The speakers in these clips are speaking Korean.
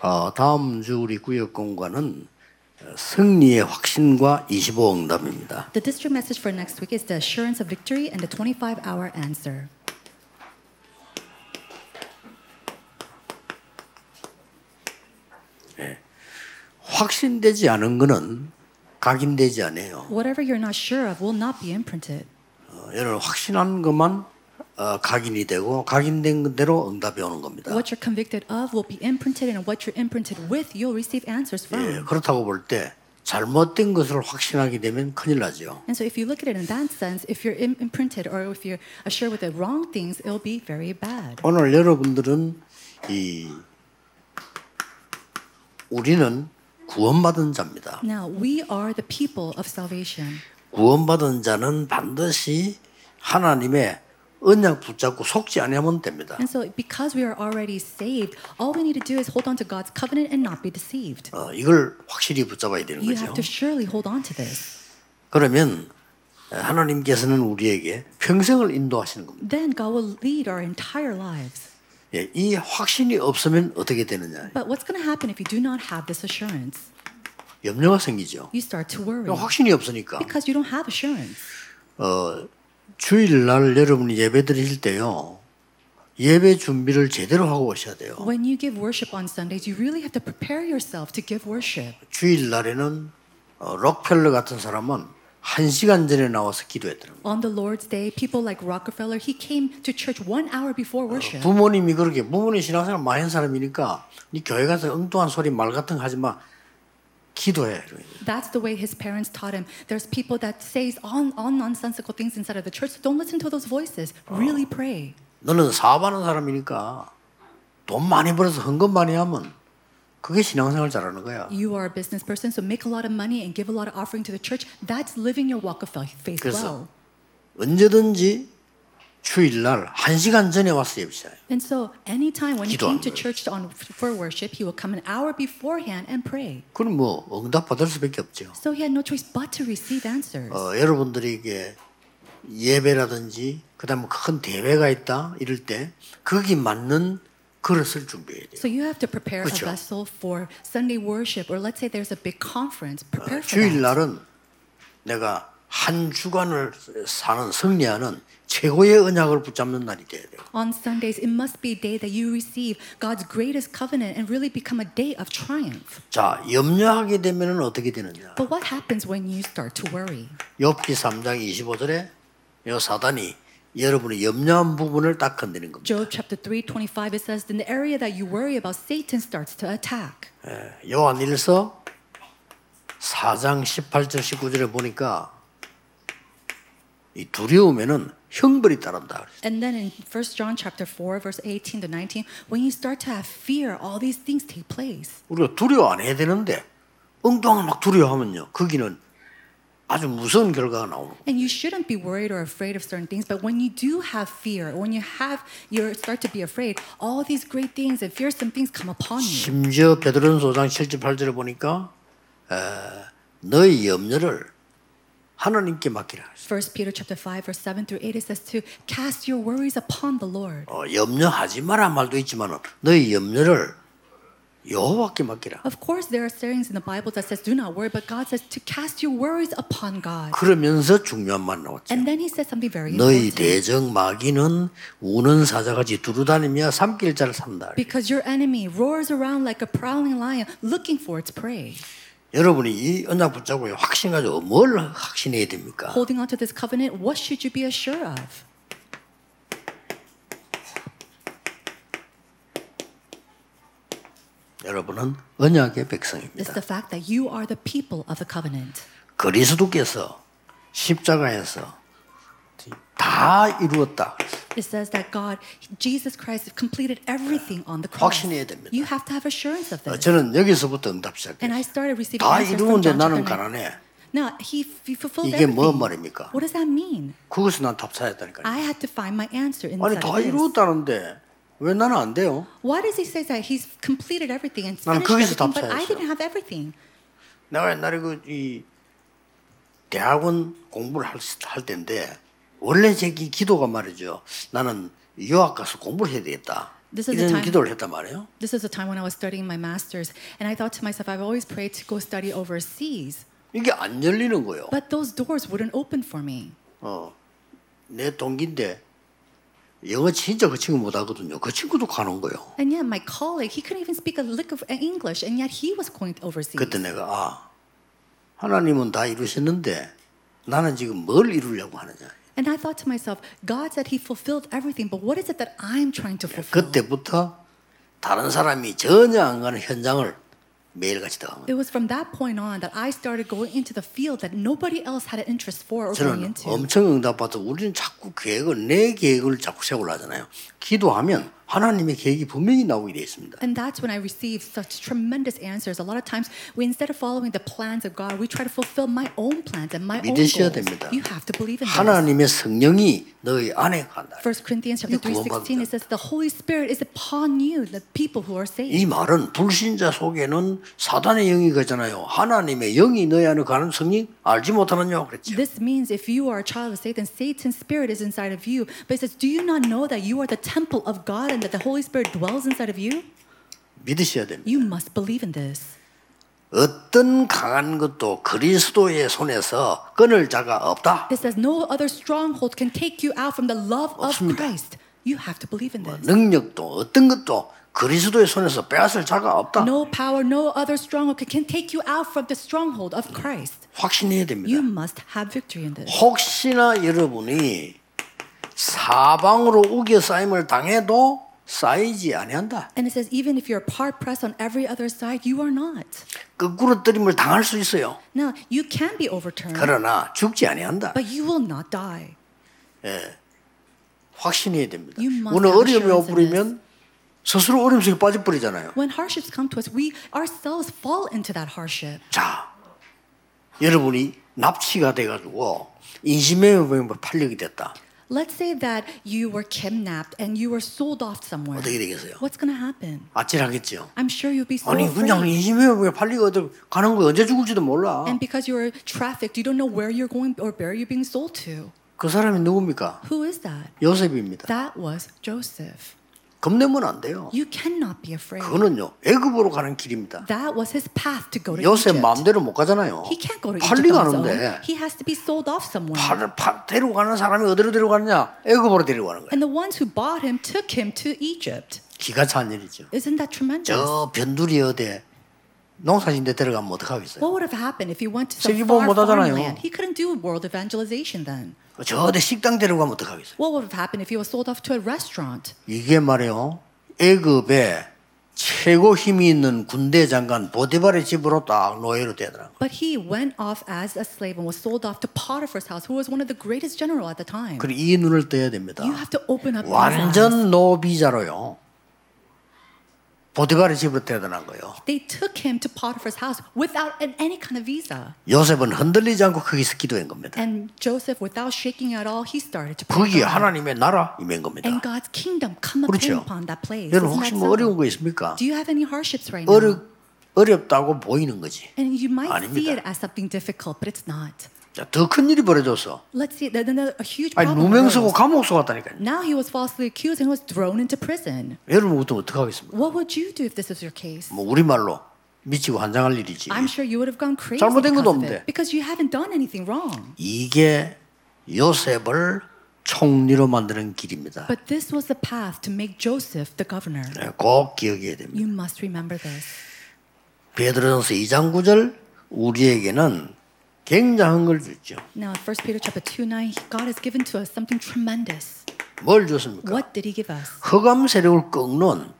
어, 다음 주 우리 구역 공과는 승리의 확신과 25 응답입니다. The district message for next week is the assurance of victory and the 25 hour answer. 확신되지 않은 거는 각인되지 않아요. Whatever you're not sure of will not be imprinted. 어, 여러분 확신한 것만 어, 각인이 되고 각인된 대로 응답이 오는 겁니다. What you're convicted of will be imprinted, and what you're imprinted with, you'll receive answers from. 예, 그렇다고 볼때 잘못된 것을 확신하게 되면 큰일 나죠. And so, if you look at it in that sense, if you're im- imprinted or if you're assured with the wrong things, it'll be very bad. 오늘 여러분들은 이 우리는 구원받은 자입니다. Now, we are the people of salvation. 구원받은 자는 반드시 하나님의 언약 붙잡고 속지 아니하면 됩니다. And so, because we are already saved, all we need to do is hold on to God's covenant and not be deceived. 어, 이걸 확실히 붙잡아야 되는 You 거죠. have to surely hold on to this. 그러면 하나님께서는 우리에게 평생을 인도하시는 겁니다. Then God will lead our entire lives. 예, 이 확신이 없으면 어떻게 되느냐? But what's going to happen if you do not have this assurance? 염려가 생기죠. You start to worry 확신이 없으니까 because you don't have assurance. 주일날 여러분이 예배 드리실 때요. 예배 준비를 제대로 하고 오셔야 돼요. When you give worship on Sundays, you really have to prepare yourself to give worship. 주일날에는 어, 록펠러 같은 사람은 한 시간 전에 나와서 기도했더라고요. On the Lord's Day, people like Rockefeller, he came to church one hour before worship. 부모님이 그렇게 부모님 신앙생활 많이 한 사람이니까 네 교회 가서 엉뚱한 소리 말 같은 거 하지 마. 기도해. That's the way his parents taught him. There's people that says all, all nonsensical things inside of the church. So don't listen to those voices. Really pray. 너는 사업하는 사람이니까 돈 많이 벌어서 헌금 많이 하면 그게 신앙생활 잘하는 거야. You are a business person, so make a lot of money and give a lot of offering to the church. That's living your walk of faith 그래서 well. 언제든지 주일날 한 시간 전에 와서 예배시켜요. And so, anytime when he came to church on, for worship, he would come an hour beforehand and pray. 그럼 뭐 응답 받을 수밖에 없죠. So he had no choice but to receive answers. 어, 여러분들에게 예배라든지 그다음에 큰 대회가 있다 이럴 때 거기 맞는 그릇을 준비해야 돼요. So you have to prepare 그렇죠. a vessel for Sunday worship, or let's say there's a big conference. Prepare for that. 주일날은 내가 한 주간을 사는 승리하는 최고의 언약을 붙잡는 날이 돼야 돼요. On Sundays, it must be a day that you receive God's greatest covenant and really become a day of triumph. 자, 염려하게 되면은 어떻게 되느냐? But what happens when you start to worry? 욥기 3장 25절에 요 사단이 여러분의 염려한 부분을 딱 건드는 겁니다. Job chapter 3, 25, it says, In the area that you worry about, Satan starts to attack. 요한일서 4장 18절 19절에 보니까 이 두려움에는 형벌이 따른다. And then in 1 John chapter 4, verse 18 to 19, when you start to have fear, all these things take place. 우리가 두려워 안 해야 되는데 엉뚱한 막 두려워하면요. 거기는 아주 무서운 결과가 나오는 거예요. And you shouldn't be worried or afraid of certain things, but when you do have fear, when you have you start to be afraid, all these great things and fearsome things come upon you. 심지어 베드로전서 5장 7절 8절에 보니까 에, 너희 염려를 하나님께 맡기라. 1 Peter chapter 5, verse 7 through 8, it says to cast your worries upon the Lord. 어, 염려하지 마라 말도 있지만 너희 염려를 여호와께 맡기라. Of course, there are sayings in the Bible that says, do not worry, but God says to cast your worries upon God. 그러면서 중요한 말 나왔죠. And then he says something very 너희. 대적 마귀는 우는 사자같이 두루다니며 삼킬 자를 산다. Because your enemy roars around like a prowling lion looking for its prey. 여러분이 이 언약 붙잡고 확신 가지고 뭘 확신해야 됩니까? Holding on to this covenant, what should you be assured of? 여러분은 언약의 It's 백성입니다. the fact that you are the people of the covenant. 그리스도께서 십자가에서 다 이루었다. It says that God, Jesus Christ, completed everything on the cross. 확신해야 됩니다. You have to have assurance of 어, this. 저는 여기서부터 응답 시작해요. And I started receiving 다 answers from 이루는데 John 나는 chapter 9. 가난해. Now, he, he fulfilled 이게 뭔 everything. 말입니까? What does that mean? 그것을 난 답 찾았다니까요. I had to find my answer 아니 inside 다 of this. 이루었다는데 왜 나는 안 돼요? Why does he say that he's completed everything and 나는 finished 거기서 everything, 답 but I 찾았어요. didn't have everything? 내가 옛날에 그이 대학원 공부를 할, 할 때인데 원래 제 기- 기도가 말이죠. 나는 유학 가서 공부를 해야 되겠다. This is 이런 time. 기도를 했단 말이에요. This is the time when I was studying my masters, and I thought to myself, I've always prayed to go study overseas, 이게 안 열리는 거예요. but those doors wouldn't open for me. 어, 내 동기인데 영어 진짜 그 친구 못하거든요. 그 친구도 가는 거예요. And yet, my colleague, he couldn't even speak a lick of English, and yet he was going overseas. 그때 내가 아 하나님은 다 이루셨는데 나는 지금 뭘 이루려고 하느냐. And I thought to myself, God said He fulfilled everything, but what is it that I'm trying to fulfill? 그때부터 다른 사람이 전혀 안 가는 현장을 매일같이 들어간 거예요. It was from that point on that I started going into the field that nobody else had an interest for or going 저는 into. 엄청 응답받아 우리는 자꾸 계획을 내 계획을 자꾸 세우려 하잖아요. 기도하면 하나님의 계획이 분명히 나오게 되어 있습니다. And that's when I received such tremendous answers. A lot of times, we instead of following the plans of God, we try to fulfill my own plans and my own 믿으셔야 goals. 됩니다. You have to believe in this. 하나님의 성령이 너희 안에 간다. 1 Corinthians chapter 이거 3, 구원받을 16, it says the Holy Spirit is upon you, the people who are saved. 이 말은 불신자 속에는 사단의 영이 가잖아요. 하나님의 영이 너희 안에 가는 성령 알지 못하느냐 그랬죠. This means if you are a child of Satan, Satan's spirit is inside of you. But it says, do you not know that you are the temple of God and that the Holy Spirit dwells inside of you? 믿으셔야 됩니다. You must believe in this. 어떤 강한 것도 그리스도의 손에서 끊을 자가 없다. It says, no other stronghold can take you out from the love of 없습니다. Christ. You have to believe in this. 능력도 어떤 것도 그리스도의 손에서 빼앗을 자가 없다. No power, no other stronghold can take you out from the stronghold of Christ. 확신해야 됩니다. You must have victory in this. 혹시나 여러분이 사방으로 우겨 쌓임을 당해도 쌓이지 아니한다. And it says, even if you're hard pressed on every other side, you are not. 거꾸로 뜨림을 당할 수 있어요. Now, you can be overturned, 그러나 죽지 아니한다. but you will not die. 확신해야 됩니다. You must 오늘 어려움이 오버리면 스스로 어려움 속에 빠져버리잖아요. When hardships come to us, we ourselves fall into that hardship. 자, 여러분이 납치가 돼가지고 인신매매범에 팔리게 됐다. Let's say that you were kidnapped and you were sold off somewhere. 어떻게 되겠어요? What's going to happen? 아찔하겠죠. I'm sure you'll be so 아니 그냥 afraid. 인신매매범에 팔리고 어디 가는 거 언제 죽을지도 몰라. And because you were trafficked, you don't know where you're going or where you're being sold to. 그 사람이 누굽니까? Who is that? 요셉입니다. That was Joseph. 겁내면 안 돼요. You cannot be afraid. 그거는요 애굽으로 가는 길입니다. That was his path to go to 요셉 Egypt. 마음대로 못 가잖아요. He can't go to Egypt 팔리 on his own. 가는데 He has to be sold off somewhere. 팔, 팔, 데려가는 사람이 어디로 데려가느냐? 애굽으로 데려가는 거예요. And the ones who bought him took him to Egypt. 기가 찬 일이죠. Isn't that tremendous? 저 변두리 어디 농사진데 데려가면 어떡하겠어요? What would have happened if he went to some 세계보험 far 못 하잖아요. farmland? He couldn't do world evangelization then. 저 어디 식당 데려가면 어떡하겠어요? What would have happened if he was sold off to a restaurant? 이게 말이요. 애굽에 최고 힘이 있는 군대 장관 보디발의 집으로 딱 노예로 되더라고. But he went off as a slave and was sold off to Potiphar's house, who was one of the greatest general at the time. 그리고 이 눈을 떠야 됩니다. You have to open up these eyes. 완전 노비자로요. 보디발의 집으로 데려다난 거예요. They took him to Potiphar's house without an- any kind of visa. 요셉은 흔들리지 않고 거기서 기도한 겁니다. And Joseph, without shaking at all, he started to God. 하나님의 나라 임한 겁니다. And God's kingdom come 그렇죠. upon that place. 여러분 혹시 뭐? 어려운 거 있습니까? Do you have any hardships right now? 어려 어렵다고 보이는 거지. And you might see 아닙니다. it as something difficult, but it's not. 자, 더큰 일이 벌어졌어. Let's see, then a huge 아니 problem 누명 쓰고 arose. 감옥 쏘았다니까요. Now he was falsely accused and was thrown into prison. 여러분 어떻게 어떻게 하겠습니까? What would you do if this was your case? 뭐 우리 말로 미치고 환장할 일이지. I'm sure you would have gone crazy 잘못된 because 것도 없는데. it because you haven't done anything wrong. 이게 요셉을 총리로 만드는 길입니다. But this was the path to make Joseph the governor. 네, 꼭 기억해야 됩니다. You must remember this. 베드로전서 2장 9절 우리에게는 굉장한 걸 줬죠. Now, in 1 Peter chapter 2 9, God has given to us something tremendous. 뭘 줬습니까? What did he give us? 흑암 세력을 꺾는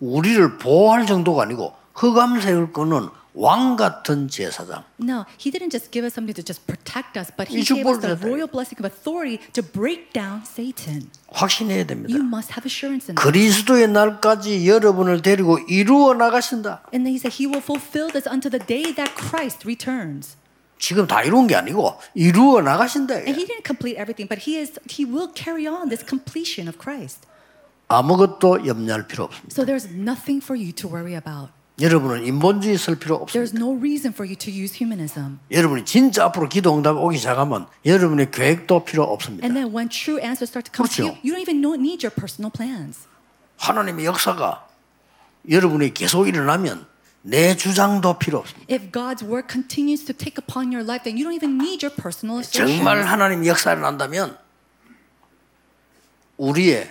우리를 보호할 정도가 아니고 흑암 세력을 꺾는 왕 같은 제사장. No, he didn't just give us something to just protect us, but he 이 gave us the royal blessing of authority to break down Satan. 확신해야 됩니다. You must have assurance in that. 그리스도의 날까지 여러분을 데리고 이루어 나가신다. And then he said, He will fulfill this until the day that Christ returns. 지금 다 이룬 게 아니고 이루어 나가신다. And he didn't complete everything, but he is he will carry on this completion of Christ. 아무것도 염려할 필요 없습니다. So there's nothing for you to worry about. 여러분은 인본주의 쓸 필요 There's 없습니다. no reason for you to use humanism. 여러분이 진짜 앞으로 기도 응답 오기 시작하면 여러분의 계획도 필요 없습니다. And then when true answers start to come to you, 그렇죠. you don't even need your personal plans. 하나님의 역사가 여러분이 계속 일어나면 내 주장도 필요 없습니다. If God's work continues to take upon your life, then you don't even need your personal assertions. 정말 하나님 역사를 난다면 우리의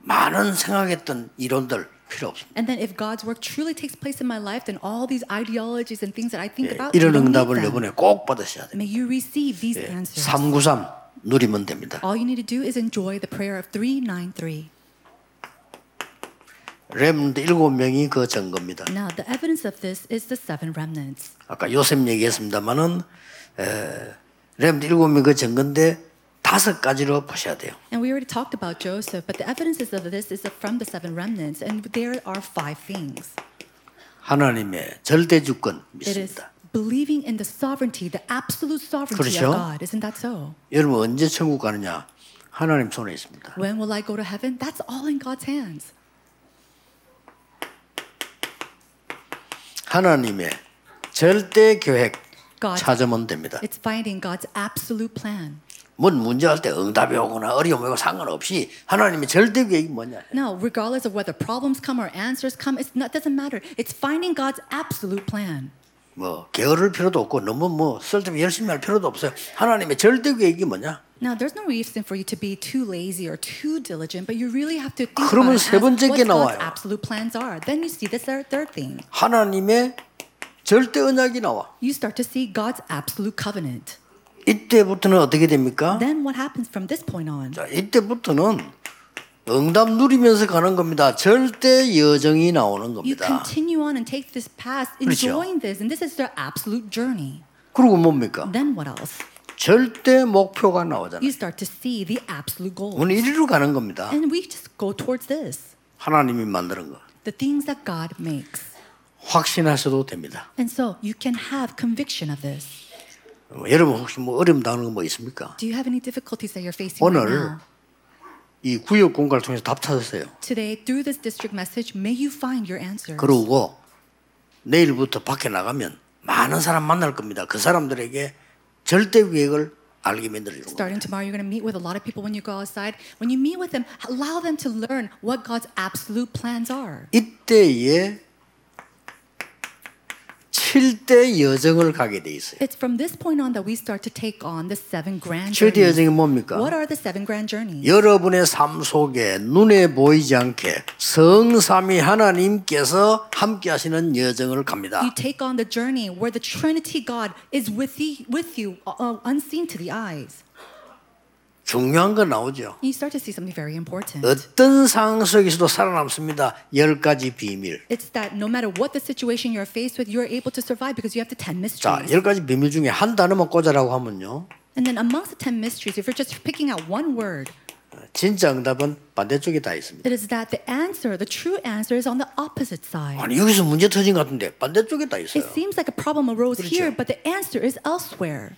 많은 생각했던 이론들 필요 없습니다. And then if God's work truly takes place in my life, then all these ideologies and things that I think 예, about, you 이런 don't need 응답을 them. 이번에 꼭 받으셔야 돼요. May you receive these answers. 393 누리면 됩니다. All you need to do is enjoy the prayer of 393. 렘드 일곱 명이 그 증거입니다. Now, the evidence of this is the seven remnants. 아까 요셉 얘기했습니다만은 렘드 일곱 명이 그 증거인데 다섯 가지로 보셔야 돼요. And we already talked about Joseph, but the evidences of this is from the seven remnants, and there are five things. 하나님의 절대 주권 It is 믿습니다. believing in the sovereignty, the absolute sovereignty 그렇죠? of God. Isn't that so? 여러분 언제 천국 가느냐? 하나님 손에 있습니다. When will I go to heaven? That's all in God's hands. 하나님의 절대 계획 God, 찾으면 됩니다. it's finding God's absolute plan. 뭔 문제할 때 응답이 오거나 어려움이 오고 상관없이 하나님의 절대 계획이 뭐냐? Now, regardless of whether problems come or answers come, it's not, doesn't matter. It's finding God's absolute plan. 뭐 게으를 필요도 없고 너무 뭐 쓸데없이 열심히 할 필요도 없어요. 하나님의 절대 계획이 뭐냐? Now, there's no reason for you to be too lazy or too diligent, but you really have to think about as what 게 God's 나와요. absolute plans are. Then you see the third, third thing. 하나님의 절대 언약이 나와. You start to see God's absolute covenant. 이때부터는 어떻게 됩니까? Then what happens from this point on? 자, 이때부터는 응답 누리면서 가는 겁니다. 절대 여정이 나오는 You 겁니다. continue on and take this path, 그렇죠. enjoying this, and this is their absolute journey. 그리고 뭡니까? Then what else? 절대 목표가 나오잖아요. You start to see the absolute goal. 우리는 이리로 가는 겁니다. And we just go towards this. 하나님이 만드는 거. The things that God makes. 확신하셔도 됩니다. And so you can have conviction of this. 어, 여러분 혹시 뭐 어려움 당하는 거뭐 있습니까? Do you have any difficulties that you're facing right 오늘 now? 이 구역 공간을 통해서 답 찾으세요. Today, through this district message, may you find your answers. 그러고 내일부터 밖에 나가면 많은 사람 만날 겁니다. 그 사람들에게 절대 계획을 알게 겁니다. Starting tomorrow, you're going to meet with a lot of people when you go outside. When you meet with them, allow them to learn what God's absolute plans are. 이때에 7대 여정을 가게 돼 있어요. It's from this point on that we start to take on the seven grand 7대 journeys. 여정이 뭡니까? What are the seven grand journeys? 여러분의 삶 속에 눈에 보이지 않게 성삼위 하나님께서 함께 하시는 여정을 갑니다. You take on the journey where the Trinity God is with you, with you uh, unseen to the eyes. 중요한 건 나오죠. You start to see something very important. 어떤 상황 속에서도 살아남습니다. 열 가지 비밀. It's that no matter what the situation you're faced with, you're able to survive because you have the 10 자, mysteries. 열 가지 비밀 중에 한 단어만 꽂아라고 하면요. And then amongst the 10 mysteries, if you're just picking out one word, 진짜 응답은 반대쪽에 다 있습니다. it is that the answer, the true answer is on the opposite side. 아니 여기서 문제 터진 것 같은데 반대쪽에 다 있어요. It seems like a problem arose 그렇죠. here, but the answer is elsewhere.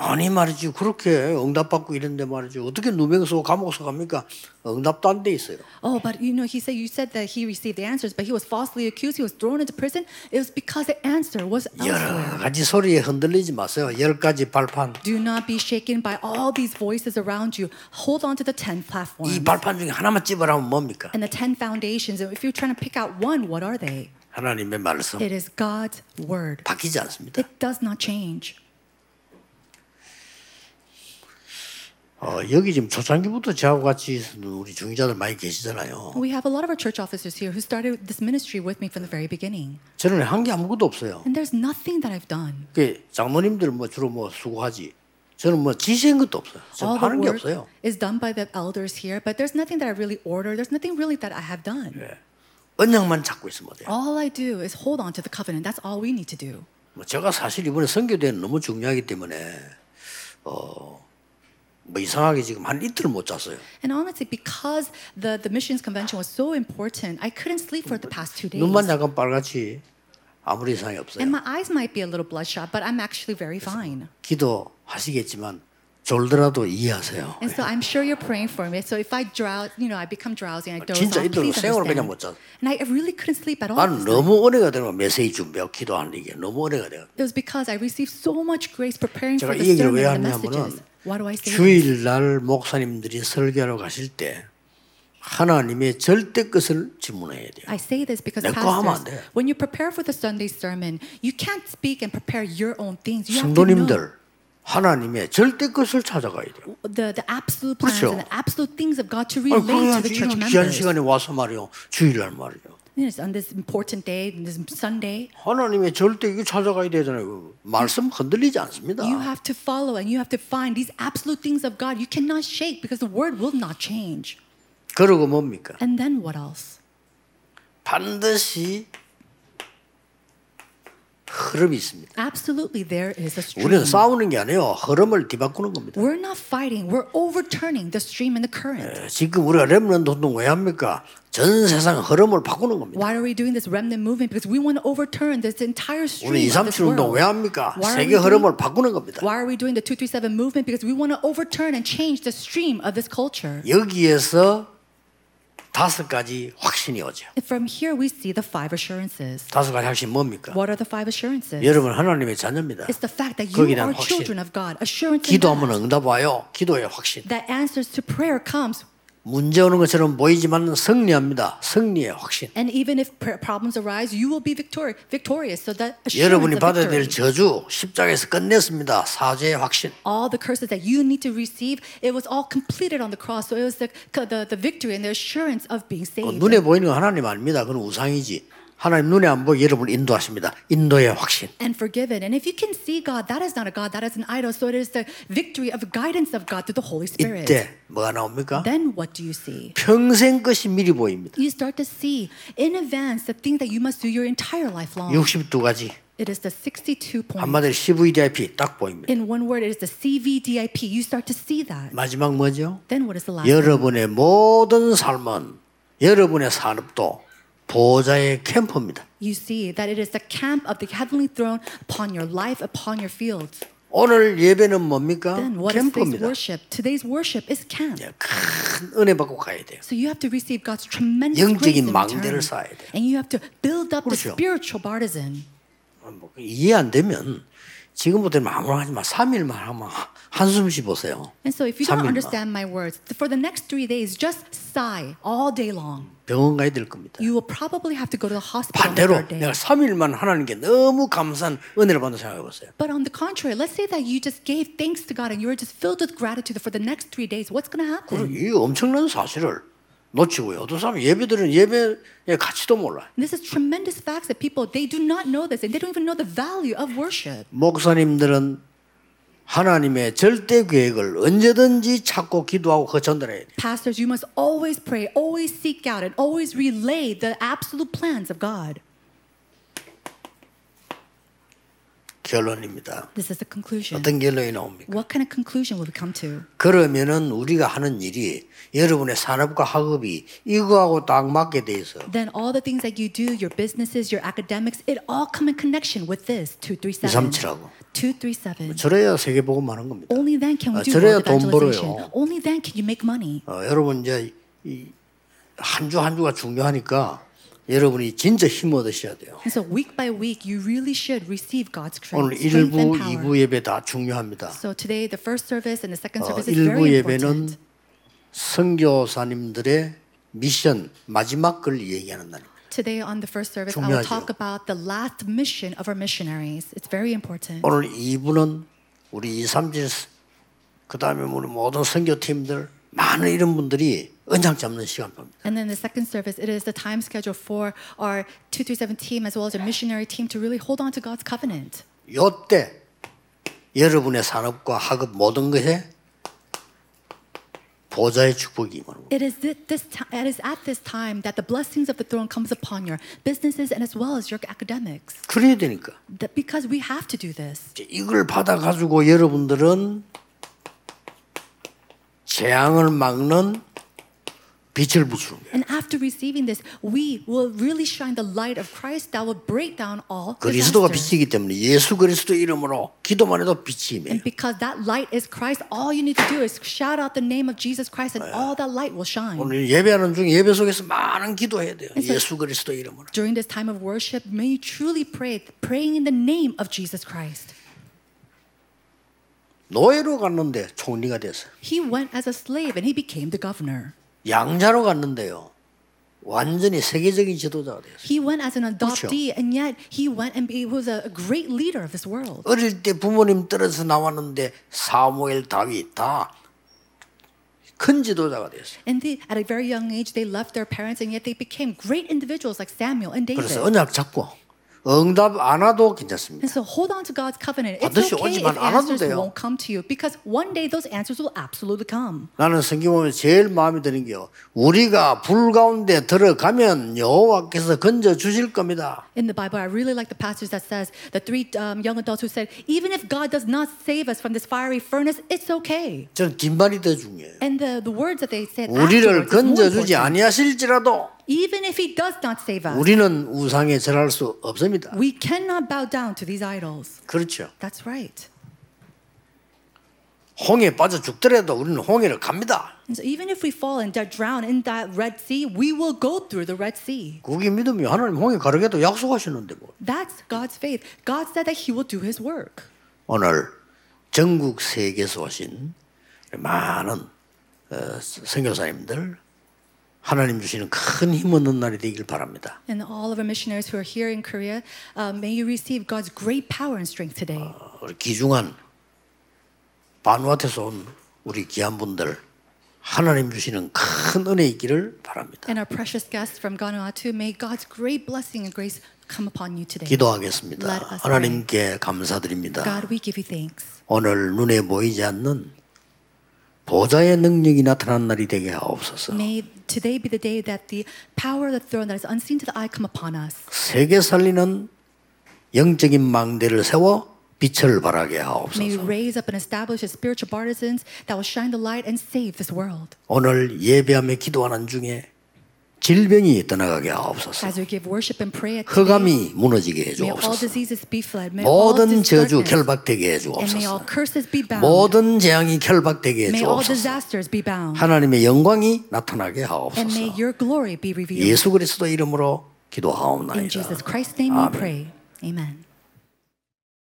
아니 말이지 그렇게 응답받고 이런데 말이지 어떻게 누명서 감옥서 갑니까? 응답도 안 돼 있어요. Oh, but you know, he said you said that he received the answers, but he was falsely accused. He was thrown into prison. It was because the answer was 여러 elsewhere. 가지 소리에 흔들리지 마세요. 열 가지 발판. Do not be shaken by all these voices around you. Hold on to the 10 platforms 이 발판 중에 하나만 찝으라면 뭡니까? and the 10 foundations. If you're trying to pick out one, what are they? 하나님의 말씀 It is God's word. 바뀌지 않습니다. It does not change. 어, 여기 지금 초창기부터 저하고 같이 우리 중위자들 많이 계시잖아요. We have a lot of our church officers here who started this ministry with me from the very beginning. 저는 한 게 아무것도 없어요. And there's nothing that I've done. 그 장로님들 뭐 주로 뭐 수고하지. 저는 뭐 지시한 것도 없어요. 저는 하는 게 없어요. is done by the elders here, but there's nothing that I really order. There's nothing really that I have done. 언약만 잡고 있으면 돼요. All I do is hold on to the covenant. That's all we need to do. 뭐 제가 사실 이번에 선교대회는 너무 중요하기 때문에 어, 뭐 이상하게 지금 한 이틀 못 잤어요. And honestly, because the, the missions convention was so important, I couldn't sleep for the past two days. 눈만 약간 빨갛지 아무리 이상이 없어요. And my eyes might be a little bloodshot, but I'm actually very fine. 기도하시겠지만 졸더라도 이해하세요. And so I'm sure you're praying for me. So if I drowse, you know, I become drowsy and I doze 진짜 off, 이대로 please 생으로 그냥 understand. 못 잤어. And I really couldn't sleep at all. 나는 this night. 너무 은혜가 되는 거야. 메시지 준비하고 기도하는 게 너무 은혜가 돼요. It was because I received so much grace preparing for 제가 the 이 얘기를 왜 sermon and the 하냐면은 messages. Why do I say this? 주일날 목사님들이 설교하러 가실 때 하나님의 절대 것을 질문해야 돼요. I say this because pastors, 돼. when you prepare for the Sunday sermon, you can't speak and prepare your own things. You have to know 성도님들 하나님의 절대 것을 찾아가야 돼요. the, the absolute plans 그렇죠. and the absolute things of God to 아니, relate to the church 이런 귀한 members. 시간에 와서 말이요 주일날 말이요. Yes, on this important day, this Sunday, 하나님의 절대 이거 찾아가야 되잖아요. 그 말씀 흔들리지 않습니다. you have to follow and you have to find these absolute things of God. You cannot shake because the word will not change. 그러고 뭡니까? And then what else? 반드시 흐름이 있습니다. Absolutely, there is a stream. 우리는 싸우는 게 아니에요. 흐름을 뒤바꾸는 겁니다. We're not fighting. We're overturning the stream and the current. 지금 우리가 렘넌트 운동 왜 합니까? 전 세상 흐름을 바꾸는 겁니다. Why are we doing this remnant movement? Because we want to overturn this entire stream 우리 of this 237 운동. 왜 합니까? Why are 세계 we 흐름을 doing- 바꾸는 겁니다. Why are we doing the 237 movement? Because we want to overturn and change the stream of this culture. 여기에서 다섯 가지 확신이 오죠. From here, we see the five assurances. 다섯 가지 확신 뭡니까? What are the five assurances? 여러분 하나님의 자녀입니다. It's the fact that you are 확신. children of God. Assurance 기도하면. 응답 와요. 기도의 확신. that answers to prayer comes. 문제 오는 것처럼 보이지만 승리합니다. 승리의 확신. And even if pr- problems arise, you will be victor- victorious. So that assurance 여러분이 받아야. 될 저주 십자가에서 끝냈습니다. 사죄의 확신. all the curses that you need to receive, it was all completed on the cross. So it was the, the, the victory and the assurance of being 그 saved. 눈에 보이는 건 하나님 아닙니다. 그건 우상이지. 하나님 눈에 안 보이 여러분 인도하십니다. 인도의 확신. and forgiven. And if you can see God, that is not a God, that is an idol. So it is the victory of guidance of God through the Holy Spirit. 이때 뭐가 나옵니까? Then what do you see? 평생 것이 미리 보입니다. You start to see in advance the thing that you must do your entire life long. 62가지. It is the 62 points. 한마디로 CVDIP 딱 보입니다. In one word, it is the CVDIP. You start to see that. 마지막 뭐죠? Then what is the last? 여러분의 모든 삶은 여러분의 산업도 보좌의 캠프입니다. You see that it is the camp of the heavenly throne upon your life, upon your fields. 오늘 예배는 뭡니까? Then what is today's 캠프입니다. worship? Today's worship is camp. 큰 은혜 받고 가야 돼요. So you have to receive God's tremendous grace 영적인 in 망대를 return. 쌓아야 돼요. And you have to build up the 그렇죠. spiritual partisan. 뭐 이해 안 되면 지금부터는 아무나 하지 마. 3일만 하면 한숨 쉬보세요. And so if you don't 3일만. understand my words, for the next three days, just sigh all day long. 병원 가야 될 겁니다. You will probably have to go to the hospital on the 반대로 third day. 내가 3일만 하나님께 너무 감사한 은혜를 받는 생각해 보세요. But on the contrary, let's say that you just gave thanks to God and you were just filled with gratitude for the next three days. What's going to happen? 이 엄청난 사실을 놓치고요. 어떤 사람은 예배들은 예배의 가치도 몰라요. This is tremendous facts that people they do not know this and they don't even know the value of worship. 목사님들은 하나님의 절대 계획을 언제든지 찾고 기도하고 그 전달해야 돼요. Pastors, you must always pray, always seek out, and always relay the absolute plans of God. 결론입니다. This is the conclusion. 어떤 결론이 나옵니까? What kind of conclusion will we come to? 그러면은 우리가 하는 일이 여러분의 산업과 학업이 이거하고 딱 맞게 돼 있어. Then all the things that you do, your businesses, your academics, it all come in connection with this 237. 237하고. 237. 저래야 세계 많은 겁니다. Only then can 아, we do 저래야 돈. 벌어요. Only then can you make money. 어, 여러분 이제 한주한 주가 중요하니까 여러분이 진짜 힘 얻으셔야 돼요. And so week by week, you really should receive God's 오늘 strength, strength 1부, and power. 2부 예배 다 중요합니다. So today, the first service and the second 어, service is 1부 very 예배는 important. 선교사님들의 미션 마지막 걸 얘기하는 날입니다. Today on the first service, I will 중요하죠. talk about the last mission of our missionaries. It's very important. 오늘 2부는 우리 237 그 다음에 우리 모든 선교팀들 많은 이런 분들이 은장 잡는 시간입니다. And then the second service, it is the time schedule for our 237 team as well as our missionary team to really hold on to God's covenant. 요때 여러분의 산업과 학업 모든 것에 보좌의 축복이 임하는 거예요. It is, thi- this ti- it is at this time that the blessings of the throne comes upon your businesses and as well as your academics. 그래야 되니까. That because we have to do this. 이제 이걸 받아 가지고 여러분들은 재앙을 막는 빛을 비추는 거예요. And after receiving this, we will really shine the light of Christ that will break down all 그리스도가 disasters. 빛이기 때문에 예수 그리스도 이름으로 기도만 해도 빛이 임해요. And because that light is Christ, all you need to do is shout out the name of Jesus Christ and all that light will shine. 오늘 예배하는 중 예배 속에서 많은 기도해야 돼요. so- 예수 그리스도 이름으로. During this time of worship, may you truly pray, praying in the name of Jesus Christ. 노예로 갔는데 총리가 됐어요. He went as a slave and he became the governor. 양자로 갔는데요. 완전히 세계적인 지도자가 됐어요. He went as an adoptee, and yet he went and he was a great leader of this world. 어릴 때 부모님 떨어서 나왔는데 사무엘, 다윗 다 큰 지도자가 됐어요. And they, at a very young age, they left their parents, and yet they became great individuals like Samuel and David. 그래서 언약 잡고 응답 안 와도 괜찮습니다. And so hold on to God's covenant. It's 반드시 okay if 오지만 않아도 answers 돼요. won't come to you because one day those answers will absolutely come. 나는 성경 보면 제일 마음에 드는 게요. 우리가 불 가운데 들어가면 여호와께서 건져 주실 겁니다. In the Bible, I really like the passage that says the three um, young adults who said, even if God does not save us from this fiery furnace, it's okay. 저는 뒷말이 더 중요해요. And the, the words that they said 우리를 afterwards is more 건져 주지 important. 아니하실지라도 Even if He does not save us, 우리는 우상에 절할 수 없습니다. we cannot bow down to these idols. 그렇죠. That's right. 홍해 빠져 죽더라도 우리는 홍해를 갑니다. And so even if we fall and drown in that Red Sea, we will go through the Red Sea. 그게 믿음이 하나님 홍해 가르겠다 약속하시는데 뭐. That's God's faith. God said that He will do His work. 오늘 전국 세계에서 오신 많은 어, 선교사님들 하나님 주시는 큰 힘 얻는 날이 되길 바랍니다. And all of our missionaries who are here in Korea, uh, may you receive God's great power and strength today. 우리 귀중한 바누아트에서 온 우리 귀한 분들 하나님 주시는 큰 은혜 있기를 바랍니다. And our precious guests from Vanuatu, may God's great blessing and grace come upon you today. Let 기도하겠습니다. us 하나님께 감사드립니다. God, we give you thanks. 오늘 눈에 보이지 않는 보좌의 능력이 나타난 날이 되게 하옵소서. May today be the day that the power of the throne that is unseen to the eye come upon us. 세계 살리는 영적인 망대를 세워 빛을 발하게 May 하옵소서. raise up and establish spiritual partisans that will shine the light and save this world. 오늘 예배하며 기도하는 중에 질병이 떠나가게 하옵소서. As we give worship and pray at today, 흑암이 무너지게 may all 해주옵소서. diseases be fled. May all 모든 저주 결박되게 and may all 해주옵소서. curses be bound. 모든 재앙이 결박되게 May all 해주옵소서. disasters be bound. 하나님의 영광이 나타나게 And may 하옵소서. your glory be revealed. 예수 그리스도 이름으로 기도하옵나이다. In Jesus Christ's name we 아멘. pray. Amen.